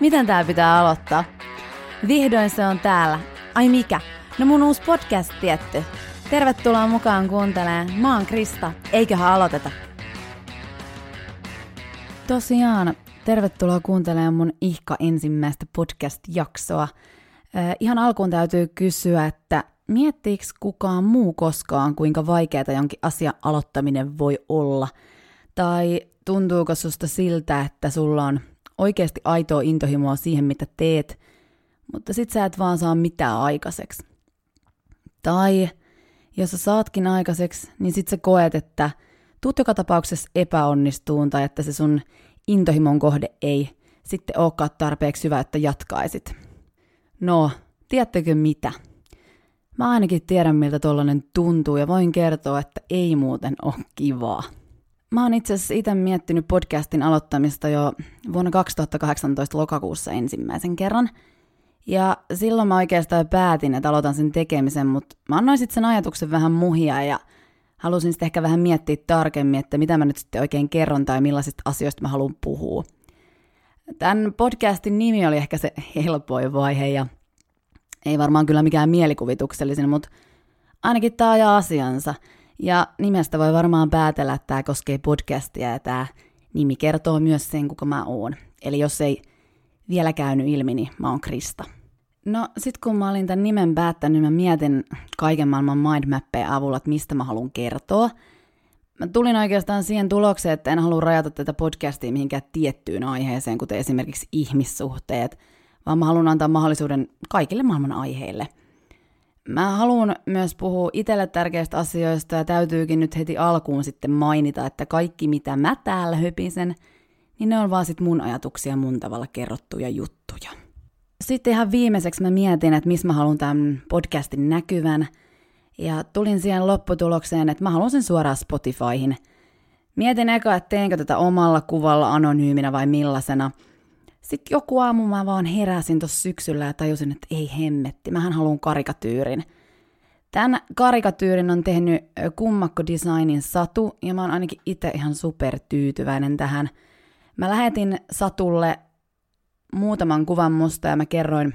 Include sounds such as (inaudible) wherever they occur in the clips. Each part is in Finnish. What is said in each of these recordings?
Miten tää pitää aloittaa? Vihdoin se on täällä. Ai mikä? No mun uusi podcast tietty. Tervetuloa mukaan kuuntelemaan. Mä oon Krista. Eiköhän aloiteta. Tosiaan, tervetuloa kuuntelemaan mun ihka ensimmäistä podcast-jaksoa. Äh, ihan alkuun täytyy kysyä, että miettiikö kukaan muu koskaan, kuinka vaikeaa jonkin asian aloittaminen voi olla? Tai tuntuuko susta siltä, että sulla on oikeasti aitoa intohimoa siihen, mitä teet, mutta sit sä et vaan saa mitään aikaiseksi. Tai jos sä saatkin aikaiseksi, niin sit sä koet, että tuut joka tapauksessa epäonnistuun tai että se sun intohimon kohde ei sitten olekaan tarpeeksi hyvä, että jatkaisit. No, tiedättekö mitä? Mä ainakin tiedän, miltä tollanen tuntuu ja voin kertoa, että ei muuten ole kivaa. Mä oon itse asiassa itse miettinyt podcastin aloittamista jo vuonna 2018 lokakuussa ensimmäisen kerran. Ja silloin mä oikeastaan päätin, että aloitan sen tekemisen, mutta mä annoin sitten sen ajatuksen vähän muhia ja halusin sitten ehkä vähän miettiä tarkemmin, että mitä mä nyt sitten oikein kerron tai millaisista asioista mä haluan puhua. Tämän podcastin nimi oli ehkä se helpoin vaihe ja ei varmaan kyllä mikään mielikuvituksellisen, mutta ainakin tämä ajaa asiansa – ja nimestä voi varmaan päätellä, että tämä koskee podcastia ja tämä nimi kertoo myös sen, kuka mä oon. Eli jos ei vielä käynyt ilmi, niin mä oon Krista. No sit kun mä olin tämän nimen päättänyt, mä mietin kaiken maailman mindmappeja avulla, että mistä mä haluan kertoa. Mä tulin oikeastaan siihen tulokseen, että en halua rajata tätä podcastia mihinkään tiettyyn aiheeseen, kuten esimerkiksi ihmissuhteet, vaan mä haluan antaa mahdollisuuden kaikille maailman aiheille – Mä haluan myös puhua itselle tärkeistä asioista ja täytyykin nyt heti alkuun sitten mainita, että kaikki mitä mä täällä höpisen, niin ne on vaan sit mun ajatuksia mun tavalla kerrottuja juttuja. Sitten ihan viimeiseksi mä mietin, että missä mä haluan tämän podcastin näkyvän, ja tulin siihen lopputulokseen, että mä haluan sen suoraan Spotifyhin. Mietin eka, että teenkö tätä omalla kuvalla anonyyminä vai millaisena – sitten joku aamu mä vaan heräsin tuossa syksyllä ja tajusin, että ei hemmetti, mähän haluan karikatyyrin. Tämän karikatyyrin on tehnyt Kummakko Designin Satu, ja mä oon ainakin itse ihan super-tyytyväinen tähän. Mä lähetin Satulle muutaman kuvan musta, ja mä kerroin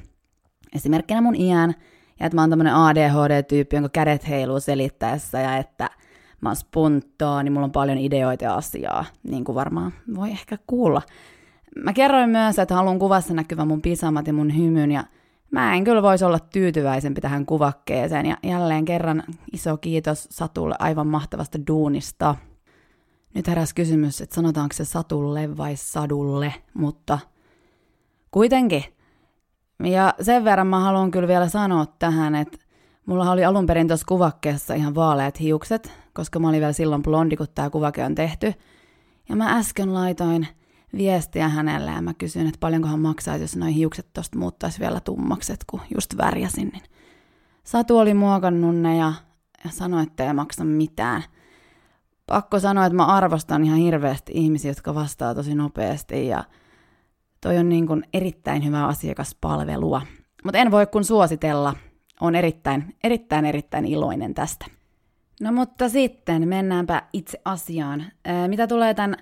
esimerkkinä mun iän, ja että mä oon tämmönen ADHD-tyyppi, jonka kädet heiluu selittäessä, ja että mä oon spontaani, mulla on paljon ideoita ja asiaa, niin kuin varmaan voi ehkä kuulla. Mä kerroin myös, että haluan kuvassa näkyvä mun pisamat ja mun hymyn ja mä en kyllä voisi olla tyytyväisempi tähän kuvakkeeseen ja jälleen kerran iso kiitos Satulle aivan mahtavasta duunista. Nyt heräs kysymys, että sanotaanko se Satulle vai Sadulle, mutta kuitenkin. Ja sen verran mä haluan kyllä vielä sanoa tähän, että mulla oli alun perin tuossa kuvakkeessa ihan vaaleat hiukset, koska mä olin vielä silloin blondi, kun tämä kuvake on tehty. Ja mä äsken laitoin viestiä hänelle ja mä kysyin, että paljonko hän maksaa, jos noin hiukset tosta muuttaisi vielä tummakset, kun just värjäsin. Niin Satu oli muokannut ne ja, ja sanoi, että ei maksa mitään. Pakko sanoa, että mä arvostan ihan hirveästi ihmisiä, jotka vastaa tosi nopeasti ja toi on niin kuin erittäin hyvää asiakaspalvelua. Mutta en voi kun suositella. on erittäin, erittäin, erittäin iloinen tästä. No mutta sitten mennäänpä itse asiaan. Mitä tulee tämän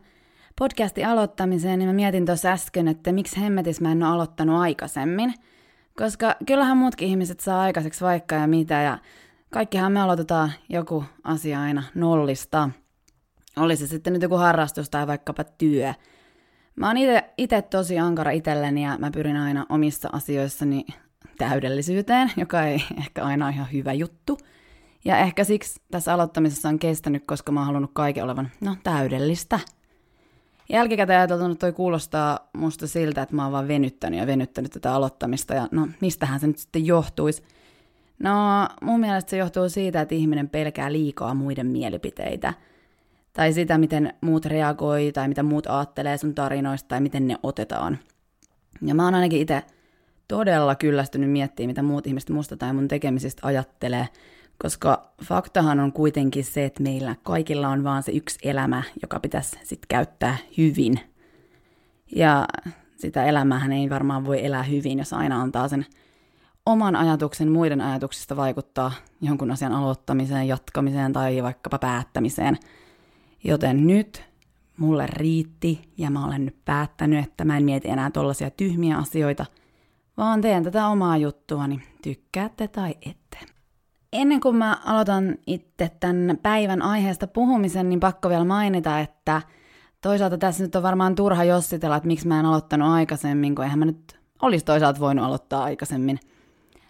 podcastin aloittamiseen, niin mä mietin tuossa äsken, että miksi hemmetis mä en ole aloittanut aikaisemmin. Koska kyllähän muutkin ihmiset saa aikaiseksi vaikka ja mitä, ja kaikkihan me aloitetaan joku asia aina nollista. Oli se sitten nyt joku harrastus tai vaikkapa työ. Mä oon itse tosi ankara itselleni ja mä pyrin aina omissa asioissani täydellisyyteen, joka ei (laughs) ehkä aina ole ihan hyvä juttu. Ja ehkä siksi tässä aloittamisessa on kestänyt, koska mä oon halunnut kaiken olevan, no, täydellistä – Jälkikäteen ajateltuna toi kuulostaa musta siltä, että mä oon vaan venyttänyt ja venyttänyt tätä aloittamista, ja no mistähän se nyt sitten johtuisi? No mun mielestä se johtuu siitä, että ihminen pelkää liikaa muiden mielipiteitä, tai sitä, miten muut reagoi, tai mitä muut ajattelee sun tarinoista, tai miten ne otetaan. Ja mä oon ainakin itse todella kyllästynyt miettimään, mitä muut ihmiset musta tai mun tekemisistä ajattelee, koska faktahan on kuitenkin se, että meillä kaikilla on vaan se yksi elämä, joka pitäisi sitten käyttää hyvin. Ja sitä elämäähän ei varmaan voi elää hyvin, jos aina antaa sen oman ajatuksen muiden ajatuksista vaikuttaa jonkun asian aloittamiseen, jatkamiseen tai vaikkapa päättämiseen. Joten nyt mulle riitti ja mä olen nyt päättänyt, että mä en mieti enää tollaisia tyhmiä asioita, vaan teen tätä omaa juttuani, tykkäätte tai ette. Ennen kuin mä aloitan itse tämän päivän aiheesta puhumisen, niin pakko vielä mainita, että toisaalta tässä nyt on varmaan turha jossitella, että miksi mä en aloittanut aikaisemmin, kun eihän mä nyt olisi toisaalta voinut aloittaa aikaisemmin.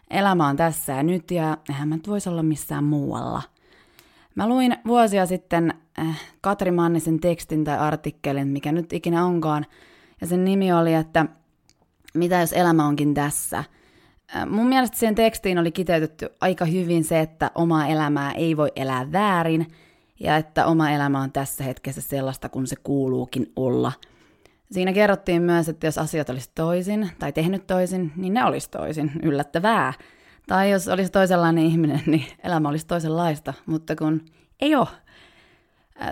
Elämä on tässä ja nyt ja eihän mä nyt voisi olla missään muualla. Mä luin vuosia sitten äh, Katri Mannisen tekstin tai artikkelin, mikä nyt ikinä onkaan, ja sen nimi oli, että mitä jos elämä onkin tässä – Mun mielestä siihen tekstiin oli kiteytetty aika hyvin se, että oma elämää ei voi elää väärin ja että oma elämä on tässä hetkessä sellaista, kun se kuuluukin olla. Siinä kerrottiin myös, että jos asiat olisi toisin tai tehnyt toisin, niin ne olisi toisin, yllättävää. Tai jos olisi toisenlainen ihminen, (laughs) niin elämä olisi toisenlaista, mutta kun ei ole.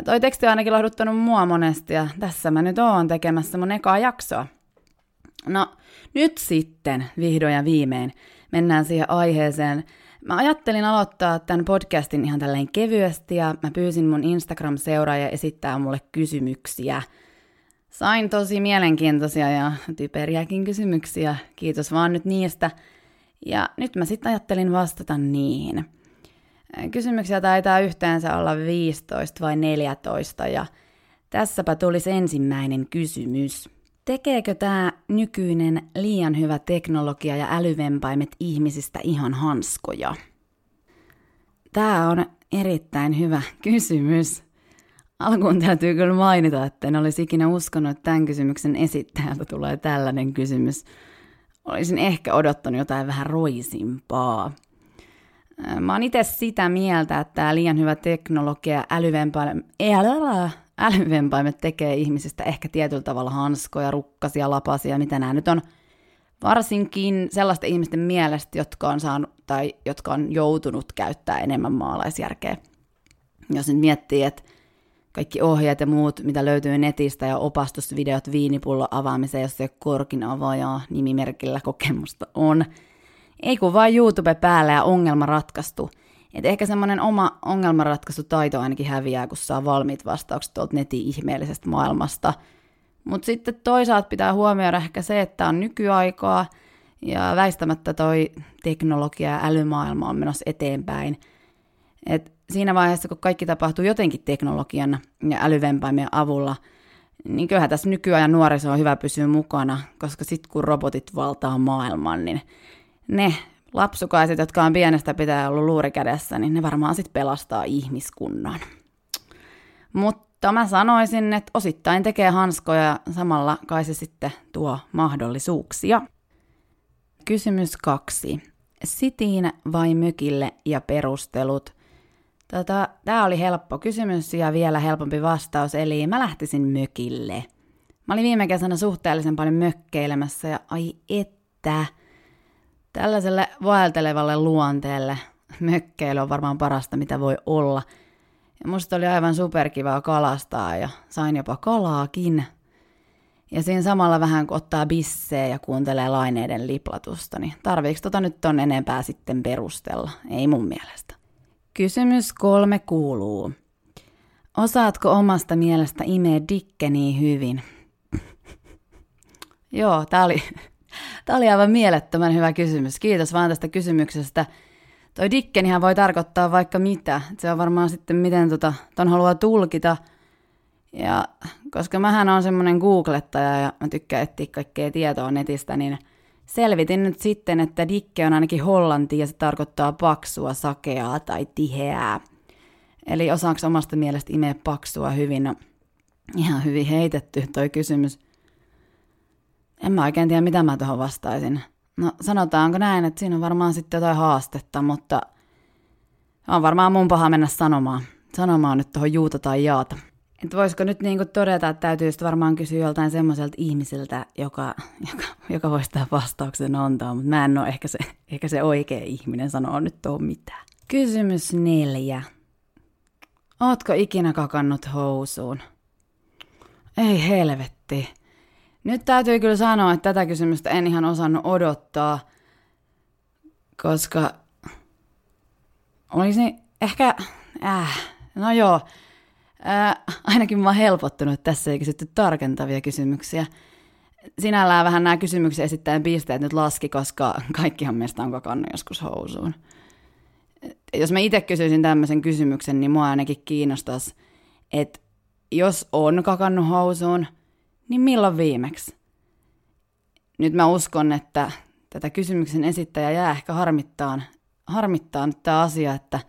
Toi teksti on ainakin lohduttanut mua monesti ja tässä mä nyt oon tekemässä mun ekaa jaksoa. No, nyt sitten vihdoin ja viimein mennään siihen aiheeseen. Mä ajattelin aloittaa tämän podcastin ihan tälleen kevyesti ja mä pyysin mun Instagram-seuraaja esittää mulle kysymyksiä. Sain tosi mielenkiintoisia ja typeriäkin kysymyksiä, kiitos vaan nyt niistä. Ja nyt mä sitten ajattelin vastata niihin. Kysymyksiä taitaa yhteensä olla 15 vai 14 ja tässäpä tulisi ensimmäinen kysymys. Tekeekö tämä nykyinen liian hyvä teknologia ja älyvempaimet ihmisistä ihan hanskoja? Tämä on erittäin hyvä kysymys. Alkuun täytyy kyllä mainita, että en olisi ikinä uskonut, että tämän kysymyksen esittäjältä tulee tällainen kysymys. Olisin ehkä odottanut jotain vähän roisimpaa. Mä oon itse sitä mieltä, että tämä liian hyvä teknologia ja älyvempaimet, tekee ihmisistä ehkä tietyllä tavalla hanskoja, rukkasia, lapasia, mitä nämä nyt on. Varsinkin sellaisten ihmisten mielestä, jotka on saanut tai jotka on joutunut käyttää enemmän maalaisjärkeä. Jos nyt miettii, että kaikki ohjeet ja muut, mitä löytyy netistä ja opastusvideot viinipullo avaamiseen, jos se korkin avaajaa nimimerkillä kokemusta on. Ei kun vain YouTube päällä ja ongelma ratkaistu – et ehkä semmoinen oma ongelmanratkaisutaito ainakin häviää, kun saa valmiit vastaukset tuolta netin ihmeellisestä maailmasta. Mutta sitten toisaalta pitää huomioida ehkä se, että on nykyaikaa ja väistämättä toi teknologia ja älymaailma on menossa eteenpäin. Et siinä vaiheessa, kun kaikki tapahtuu jotenkin teknologian ja älyvempaimien avulla, niin kyllähän tässä nykyajan nuoriso on hyvä pysyä mukana, koska sitten kun robotit valtaa maailman, niin ne lapsukaiset, jotka on pienestä pitää ollut luuri kädessä, niin ne varmaan sitten pelastaa ihmiskunnan. Mutta mä sanoisin, että osittain tekee hanskoja ja samalla kai se sitten tuo mahdollisuuksia. Kysymys kaksi. Sitiin vai mökille ja perustelut? Tota, Tämä oli helppo kysymys ja vielä helpompi vastaus, eli mä lähtisin mökille. Mä olin viime kesänä suhteellisen paljon mökkeilemässä ja ai että – Tällaiselle vaeltelevalle luonteelle mökkeily on varmaan parasta, mitä voi olla. Ja musta oli aivan superkivaa kalastaa ja sain jopa kalaakin. Ja siinä samalla vähän kun ottaa bissee ja kuuntelee laineiden liplatusta, niin tarviiko tota nyt on enempää sitten perustella? Ei mun mielestä. Kysymys kolme kuuluu. Osaatko omasta mielestä imeä dikkeniä hyvin? (laughs) Joo, tää oli Tämä oli aivan mielettömän hyvä kysymys. Kiitos vaan tästä kysymyksestä. Toi dikkenihän voi tarkoittaa vaikka mitä. Se on varmaan sitten, miten tota, ton haluaa tulkita. Ja koska mähän on semmoinen googlettaja ja mä tykkään etsiä kaikkea tietoa netistä, niin selvitin nyt sitten, että dikke on ainakin hollanti ja se tarkoittaa paksua, sakeaa tai tiheää. Eli osaako omasta mielestä imeä paksua hyvin? No, ihan hyvin heitetty toi kysymys. En mä oikein tiedä, mitä mä tuohon vastaisin. No sanotaanko näin, että siinä on varmaan sitten jotain haastetta, mutta on varmaan mun paha mennä sanomaan. Sanomaan nyt tuohon juuta tai jaata. Että voisiko nyt niinku todeta, että täytyy varmaan kysyä joltain semmoiselta ihmiseltä, joka, joka, joka voisi tämän vastauksen antaa, mutta mä en ole ehkä se, ehkä se oikea ihminen sanoa nyt tuohon mitään. Kysymys neljä. Ootko ikinä kakannut housuun? Ei helvetti. Nyt täytyy kyllä sanoa, että tätä kysymystä en ihan osannut odottaa, koska olisi ehkä, äh, no joo, Ää, ainakin mä oon helpottunut, että tässä ei kysytty tarkentavia kysymyksiä. Sinällään vähän nämä kysymyksiä esittäen pisteet nyt laski, koska kaikkihan meistä on kakannut joskus housuun. Jos mä itse kysyisin tämmöisen kysymyksen, niin mua ainakin kiinnostaisi, että jos on kakannut housuun, niin milloin viimeksi? Nyt mä uskon, että tätä kysymyksen esittäjä jää ehkä harmittaan, harmittaa nyt tämä asia, että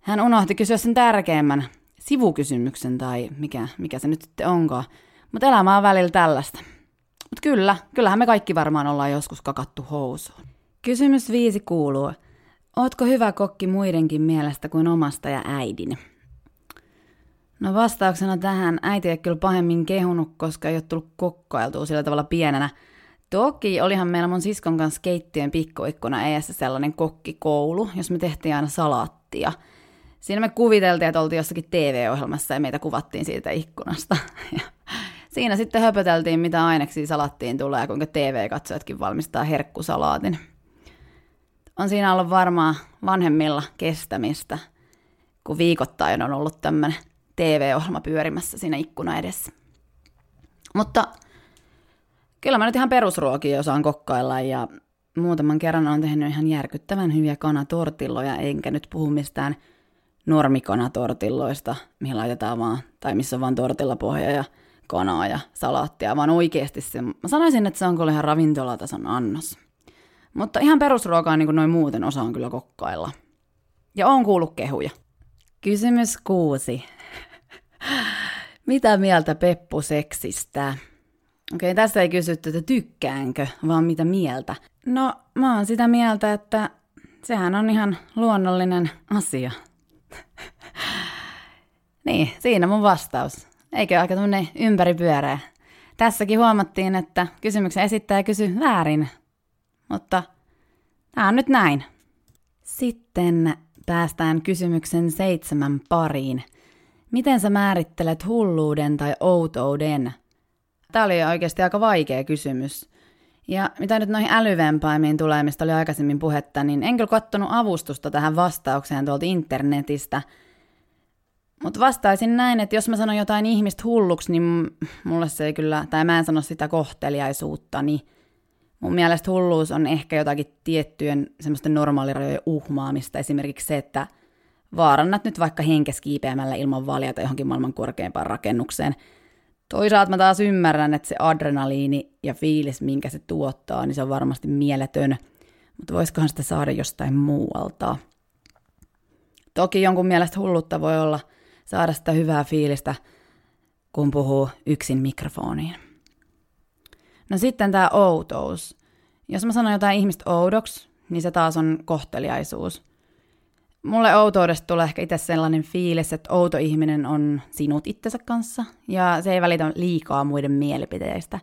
hän unohti kysyä sen tärkeimmän sivukysymyksen tai mikä, mikä se nyt sitten onkaan. Mutta elämä on välillä tällaista. Mutta kyllä, kyllähän me kaikki varmaan ollaan joskus kakattu housuun. Kysymys viisi kuuluu. Ootko hyvä kokki muidenkin mielestä kuin omasta ja äidin? No vastauksena tähän äiti ei kyllä pahemmin kehunut, koska ei ole tullut kokkailtua sillä tavalla pienenä. Toki olihan meillä mun siskon kanssa keittiön pikkuikkuna eessä sellainen kokkikoulu, jos me tehtiin aina salaattia. Siinä me kuviteltiin, että oltiin jossakin TV-ohjelmassa ja meitä kuvattiin siitä ikkunasta. (laughs) Ja siinä sitten höpöteltiin, mitä aineksia salattiin tulee ja kuinka TV-katsojatkin valmistaa herkkusalaatin. On siinä ollut varmaan vanhemmilla kestämistä, kun viikoittain on ollut tämmöinen TV-ohjelma pyörimässä siinä ikkuna edessä. Mutta kyllä mä nyt ihan perusruokia osaan kokkailla ja muutaman kerran on tehnyt ihan järkyttävän hyviä kanatortilloja, enkä nyt puhu mistään normikanatortilloista, mihin laitetaan vaan, tai missä on vaan tortillapohja ja kanaa ja salaattia, vaan oikeasti se, mä sanoisin, että se on kyllä ihan ravintolatason annos. Mutta ihan perusruokaa niin kuin noin muuten osaan kyllä kokkailla. Ja on kuullut kehuja. Kysymys kuusi. Mitä mieltä Peppu seksistä? Okei, tässä ei kysytty, että tykkäänkö, vaan mitä mieltä. No, mä oon sitä mieltä, että sehän on ihan luonnollinen asia. (laughs) niin, siinä mun vastaus. Eikö aika tämmönen ympäripyöreä? Tässäkin huomattiin, että kysymyksen esittäjä kysy väärin. Mutta tämä on nyt näin. Sitten päästään kysymyksen seitsemän pariin – Miten sä määrittelet hulluuden tai outouden? Tämä oli oikeasti aika vaikea kysymys. Ja mitä nyt noihin älyvempaimiin tulee, mistä oli aikaisemmin puhetta, niin en kyllä kattonut avustusta tähän vastaukseen tuolta internetistä. Mutta vastaisin näin, että jos mä sanon jotain ihmistä hulluksi, niin mulle se ei kyllä, tai mä en sano sitä kohteliaisuutta, niin mun mielestä hulluus on ehkä jotakin tiettyjen semmoisten normaalirajojen uhmaamista. Esimerkiksi se, että – vaarannat nyt vaikka henkes kiipeämällä ilman valjata johonkin maailman korkeimpaan rakennukseen. Toisaalta mä taas ymmärrän, että se adrenaliini ja fiilis, minkä se tuottaa, niin se on varmasti mieletön, mutta voisikohan sitä saada jostain muualta. Toki jonkun mielestä hullutta voi olla saada sitä hyvää fiilistä, kun puhuu yksin mikrofoniin. No sitten tämä outous. Jos mä sanon jotain ihmistä oudoksi, niin se taas on kohteliaisuus. Mulle outoudesta tulee ehkä itse sellainen fiilis, että outo ihminen on sinut itsensä kanssa, ja se ei välitä liikaa muiden mielipiteistä.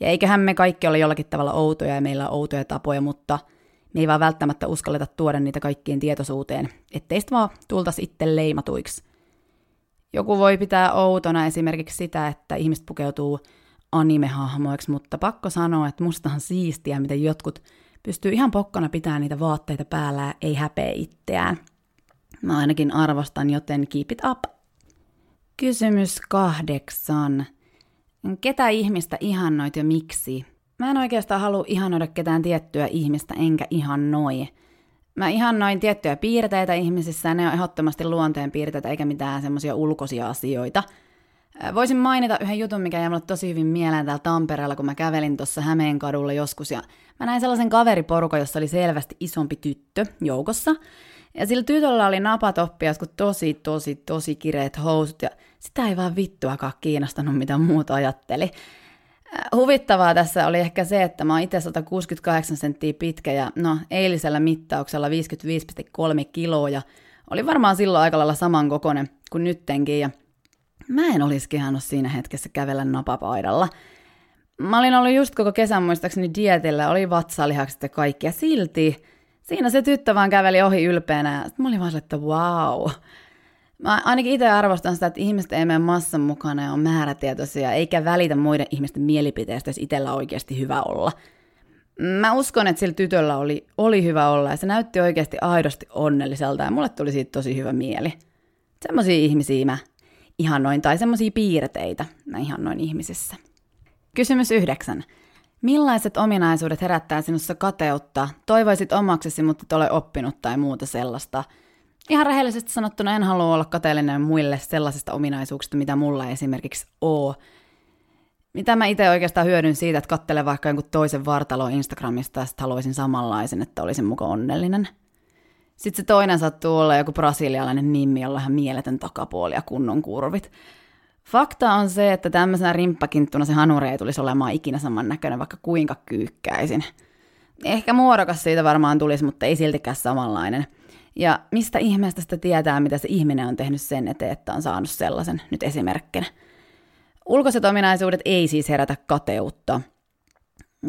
Ja eiköhän me kaikki ole jollakin tavalla outoja ja meillä on outoja tapoja, mutta me ei vaan välttämättä uskalleta tuoda niitä kaikkien tietoisuuteen, ettei sitä vaan tultaisi itse leimatuiksi. Joku voi pitää outona esimerkiksi sitä, että ihmiset pukeutuu animehahmoiksi, mutta pakko sanoa, että musta on siistiä, miten jotkut pystyy ihan pokkana pitämään niitä vaatteita päällä ei häpeä itseään. Mä ainakin arvostan, joten keep it up. Kysymys kahdeksan. Ketä ihmistä ihannoit ja miksi? Mä en oikeastaan halua ihannoida ketään tiettyä ihmistä, enkä ihannoi. Mä ihannoin tiettyjä piirteitä ihmisissä, ja ne on ehdottomasti luonteen piirteitä, eikä mitään semmoisia ulkoisia asioita – Voisin mainita yhden jutun, mikä jäi mulle tosi hyvin mieleen täällä Tampereella, kun mä kävelin tuossa Hämeen kadulla joskus. Ja mä näin sellaisen kaveriporukan, jossa oli selvästi isompi tyttö joukossa. Ja sillä tytöllä oli napatoppi ja tosi, tosi, tosi kireet housut. Ja sitä ei vaan vittuakaan kiinnostanut, mitä muuta ajatteli. Huvittavaa tässä oli ehkä se, että mä oon itse 168 senttiä pitkä ja no eilisellä mittauksella 55,3 kiloa ja oli varmaan silloin aika lailla samankokoinen kuin nyttenkin ja Mä en olisi kehannut siinä hetkessä kävellä napapaidalla. Mä olin ollut just koko kesän muistaakseni dietillä, oli vatsalihakset ja kaikki, ja silti siinä se tyttö vaan käveli ohi ylpeänä, ja mä olin vaan että wow. Mä ainakin itse arvostan sitä, että ihmiset ei mene massan mukana ja on määrätietoisia, eikä välitä muiden ihmisten mielipiteistä, jos itsellä oikeasti hyvä olla. Mä uskon, että sillä tytöllä oli, oli hyvä olla, ja se näytti oikeasti aidosti onnelliselta, ja mulle tuli siitä tosi hyvä mieli. Semmoisia ihmisiä mä ihannoin tai semmoisia piirteitä näin ihannoin ihmisissä. Kysymys yhdeksän. Millaiset ominaisuudet herättää sinussa kateutta? Toivoisit omaksesi, mutta et ole oppinut tai muuta sellaista. Ihan rehellisesti sanottuna en halua olla kateellinen muille sellaisista ominaisuuksista, mitä mulla esimerkiksi oo. Mitä mä itse oikeastaan hyödyn siitä, että kattelen vaikka jonkun toisen vartalo Instagramista ja sitten haluaisin samanlaisen, että olisin mukaan onnellinen. Sitten se toinen sattuu olla joku brasilialainen mimmi, jolla on mieletön takapuoli ja kunnon kurvit. Fakta on se, että tämmöisenä rimppakinttuna se hanuri ei tulisi olemaan ikinä samannäköinen, vaikka kuinka kyykkäisin. Ehkä muodokas siitä varmaan tulisi, mutta ei siltikään samanlainen. Ja mistä ihmeestä sitä tietää, mitä se ihminen on tehnyt sen eteen, että on saanut sellaisen, nyt esimerkkinä. Ulkoiset ominaisuudet ei siis herätä kateutta.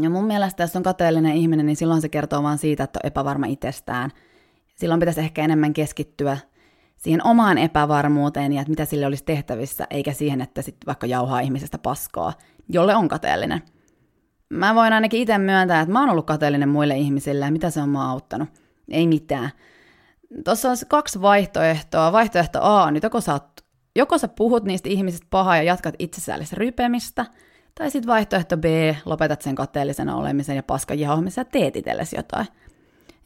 Ja mun mielestä, jos on kateellinen ihminen, niin silloin se kertoo vaan siitä, että on epävarma itsestään. Silloin pitäisi ehkä enemmän keskittyä siihen omaan epävarmuuteen ja että mitä sille olisi tehtävissä, eikä siihen, että sitten vaikka jauhaa ihmisestä paskaa, jolle on kateellinen. Mä voin ainakin itse myöntää, että mä oon ollut kateellinen muille ihmisille ja mitä se on mua auttanut. Ei mitään. Tuossa on kaksi vaihtoehtoa. Vaihtoehto A on nyt joko sä, oot, joko sä puhut niistä ihmisistä pahaa ja jatkat itsesäällistä rypemistä, tai sitten vaihtoehto B, lopetat sen kateellisena olemisen ja paskan jauhamisen ja teet itsellesi jotain.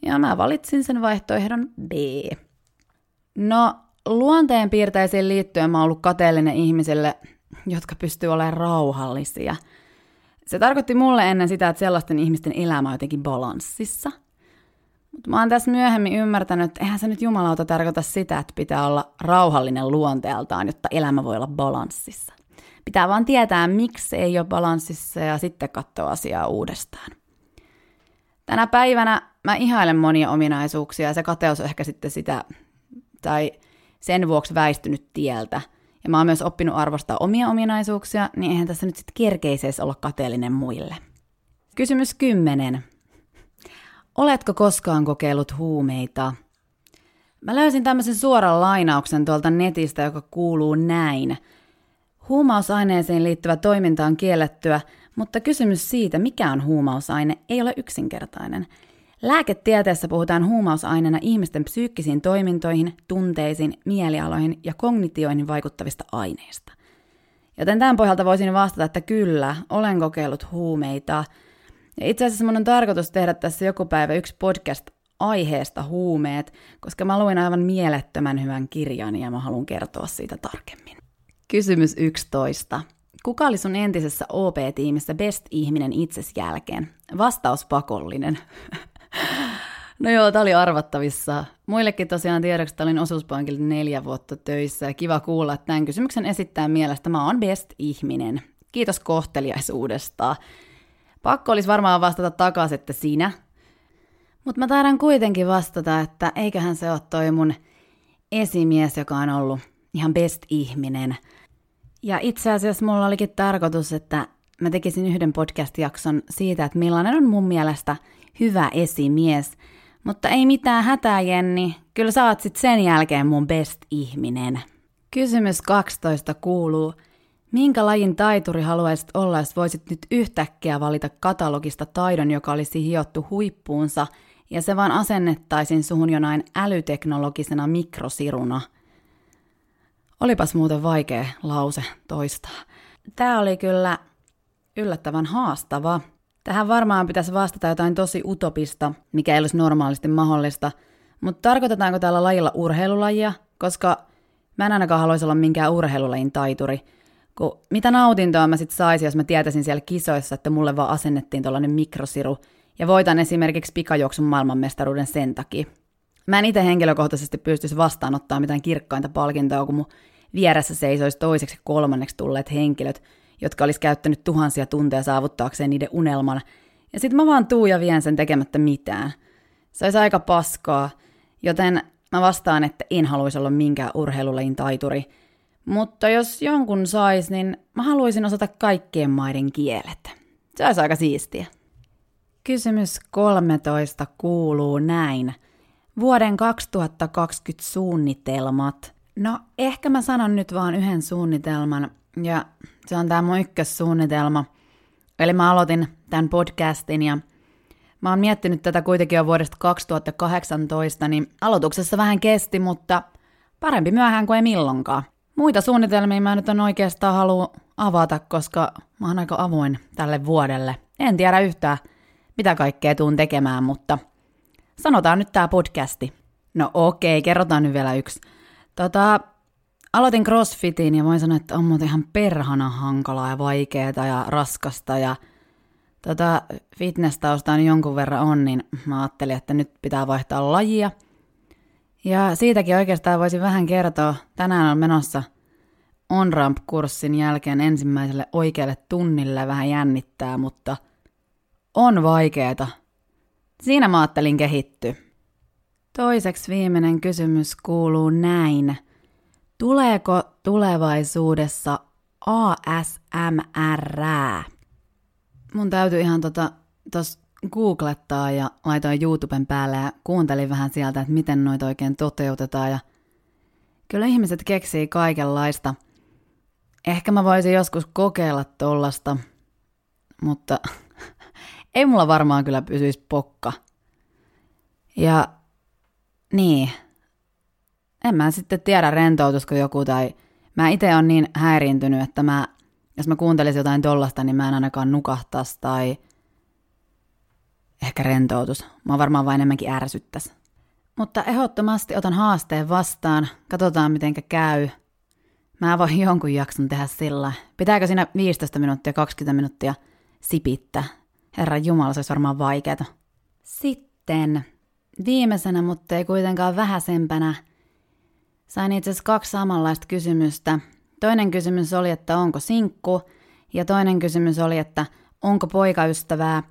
Ja mä valitsin sen vaihtoehdon B. No, luonteen piirteisiin liittyen mä oon ollut kateellinen ihmisille, jotka pystyy olemaan rauhallisia. Se tarkoitti mulle ennen sitä, että sellaisten ihmisten elämä on jotenkin balanssissa. Mutta mä oon tässä myöhemmin ymmärtänyt, että eihän se nyt jumalauta tarkoita sitä, että pitää olla rauhallinen luonteeltaan, jotta elämä voi olla balanssissa. Pitää vaan tietää, miksi ei ole balanssissa ja sitten katsoa asiaa uudestaan. Tänä päivänä mä ihailen monia ominaisuuksia ja se kateus on ehkä sitten sitä tai sen vuoksi väistynyt tieltä. Ja mä oon myös oppinut arvostaa omia ominaisuuksia, niin eihän tässä nyt sitten kerkeiseis olla kateellinen muille. Kysymys 10. Oletko koskaan kokeillut huumeita? Mä löysin tämmöisen suoran lainauksen tuolta netistä, joka kuuluu näin. Huumausaineeseen liittyvä toiminta on kiellettyä, mutta kysymys siitä, mikä on huumausaine, ei ole yksinkertainen – Lääketieteessä puhutaan huumausaineena ihmisten psyykkisiin toimintoihin, tunteisiin, mielialoihin ja kognitioihin vaikuttavista aineista. Joten tämän pohjalta voisin vastata, että kyllä, olen kokeillut huumeita. Ja itse asiassa mun on tarkoitus tehdä tässä joku päivä yksi podcast aiheesta huumeet, koska mä luin aivan mielettömän hyvän kirjan ja mä haluan kertoa siitä tarkemmin. Kysymys 11. Kuka oli sun entisessä OP-tiimissä best-ihminen itses jälkeen? Vastaus pakollinen. (laughs) (laughs) No joo, tämä oli arvattavissa. Muillekin tosiaan tiedoksi, että olin osuuspankilla neljä vuotta töissä ja kiva kuulla, että tämän kysymyksen esittää mielestä mä oon best-ihminen. Kiitos kohteliaisuudesta. Pakko olisi varmaan vastata takaisin, että sinä. Mutta mä taidan kuitenkin vastata, että eiköhän se ole toi mun esimies, joka on ollut ihan best-ihminen. Ja itse asiassa mulla olikin tarkoitus, että mä tekisin yhden podcast-jakson siitä, että millainen on mun mielestä hyvä esimies. Mutta ei mitään hätää, Jenni. Kyllä sä oot sit sen jälkeen mun best-ihminen. Kysymys 12 kuuluu, minkä lajin taituri haluaisit olla, jos voisit nyt yhtäkkiä valita katalogista taidon, joka olisi hiottu huippuunsa, ja se vaan asennettaisiin suhun jonain älyteknologisena mikrosiruna? Olipas muuten vaikea lause toistaa. Tämä oli kyllä yllättävän haastava. Tähän varmaan pitäisi vastata jotain tosi utopista, mikä ei olisi normaalisti mahdollista, mutta tarkoitetaanko täällä lajilla urheilulajia, koska mä en ainakaan haluaisi olla minkään urheilulajin taituri, kun mitä nautintoa mä sitten saisin, jos mä tietäisin siellä kisoissa, että mulle vaan asennettiin tuollainen mikrosiru, ja voitan esimerkiksi pikajuoksun maailmanmestaruuden sen takia. Mä en itse henkilökohtaisesti pystyisi vastaanottaa mitään kirkkainta palkintoa, kun mun vieressä seisoisi toiseksi kolmanneksi tulleet henkilöt, jotka olisi käyttänyt tuhansia tunteja saavuttaakseen niiden unelman, ja sitten mä vaan tuu ja vien sen tekemättä mitään. Se olisi aika paskaa, joten mä vastaan, että en haluaisi olla minkään urheilulajin taituri. Mutta jos jonkun sais, niin mä haluaisin osata kaikkien maiden kielet. Se olisi aika siistiä. Kysymys 13 kuuluu näin. Vuoden 2020 suunnitelmat. No, ehkä mä sanon nyt vaan yhden suunnitelman, ja se on tämä mun ykkössuunnitelma. Eli mä aloitin tämän podcastin ja mä oon miettinyt tätä kuitenkin jo vuodesta 2018, niin aloituksessa vähän kesti, mutta parempi myöhään kuin ei milloinkaan. Muita suunnitelmia mä nyt on oikeastaan halua avata, koska mä oon aika avoin tälle vuodelle. En tiedä yhtään, mitä kaikkea tuun tekemään, mutta sanotaan nyt tää podcasti. No okei, kerrotaan nyt vielä yksi. Tota, aloitin crossfitin ja voin sanoa, että on muuten ihan perhana hankalaa ja vaikeaa ja raskasta ja tota, fitness-tausta on jonkun verran on, niin mä ajattelin, että nyt pitää vaihtaa lajia. Ja siitäkin oikeastaan voisin vähän kertoa. Tänään on menossa on-ramp-kurssin jälkeen ensimmäiselle oikealle tunnille vähän jännittää, mutta on vaikeeta. Siinä mä ajattelin kehittyä. Toiseksi viimeinen kysymys kuuluu näin. Tuleeko tulevaisuudessa ASMR? Mun täytyy ihan tota, tos googlettaa ja laitoin YouTuben päälle ja kuuntelin vähän sieltä, että miten noita oikein toteutetaan ja kyllä ihmiset keksii kaikenlaista. Ehkä mä voisin joskus kokeilla tollasta, mutta (laughs) ei mulla varmaan kyllä pysyisi pokka. Ja niin, en mä sitten tiedä rentoutusko joku tai mä itse on niin häiriintynyt, että mä, jos mä kuuntelisin jotain tollasta, niin mä en ainakaan nukahtaisi tai ehkä rentoutus. Mä varmaan vain enemmänkin ärsyttäisi. Mutta ehdottomasti otan haasteen vastaan, katsotaan mitenkä käy. Mä voin jonkun jakson tehdä sillä. Pitääkö siinä 15 minuuttia, 20 minuuttia sipittää? Herra Jumala, se olisi varmaan vaikeeta. Sitten viimeisenä, mutta ei kuitenkaan vähäisempänä, sain itse asiassa kaksi samanlaista kysymystä. Toinen kysymys oli, että onko sinkku, ja toinen kysymys oli, että onko poikaystävää,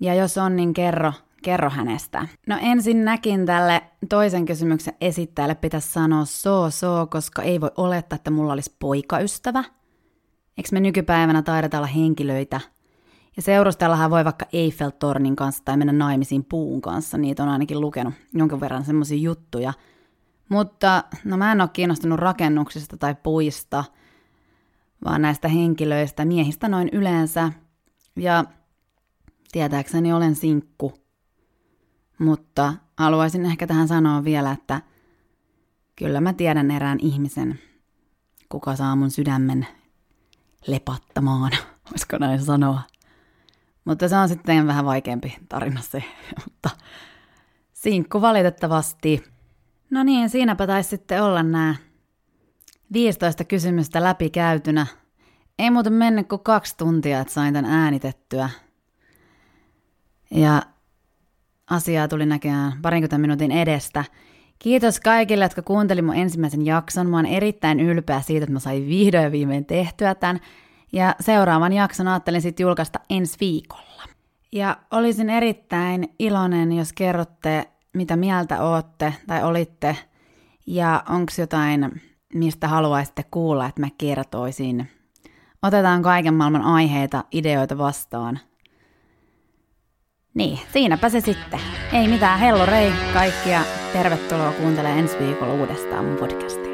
ja jos on, niin kerro, kerro hänestä. No ensin näkin tälle toisen kysymyksen esittäjälle pitäisi sanoa so so, koska ei voi olettaa, että mulla olisi poikaystävä. Eikö me nykypäivänä taideta olla henkilöitä, ja seurustellahan voi vaikka Eiffel-tornin kanssa tai mennä naimisiin puun kanssa, niitä on ainakin lukenut jonkin verran semmoisia juttuja. Mutta no mä en ole kiinnostunut rakennuksista tai puista, vaan näistä henkilöistä, miehistä noin yleensä. Ja tietääkseni olen sinkku. Mutta haluaisin ehkä tähän sanoa vielä, että kyllä mä tiedän erään ihmisen, kuka saa mun sydämen lepattamaan, (laughs) voisiko näin sanoa. Mutta se on sitten vähän vaikeampi tarina se, (laughs) mutta sinkku valitettavasti. No niin, siinäpä taisi sitten olla nämä 15 kysymystä läpi käytynä. Ei muuten mennyt kuin kaksi tuntia, että sain tämän äänitettyä. Ja asiaa tuli näköjään parinkymmentä minuutin edestä. Kiitos kaikille, jotka kuuntelivat mun ensimmäisen jakson. Mä oon erittäin ylpeä siitä, että mä sain vihdoin viimein tehtyä tämän. Ja seuraavan jakson ajattelin sitten julkaista ensi viikolla. Ja olisin erittäin iloinen, jos kerrotte, mitä mieltä ootte tai olitte, ja onko jotain, mistä haluaisitte kuulla, että mä kertoisin. Otetaan kaiken maailman aiheita, ideoita vastaan. Niin, siinäpä se sitten. Ei mitään, hello rei kaikkia. Tervetuloa kuuntelemaan ensi viikolla uudestaan mun podcastia.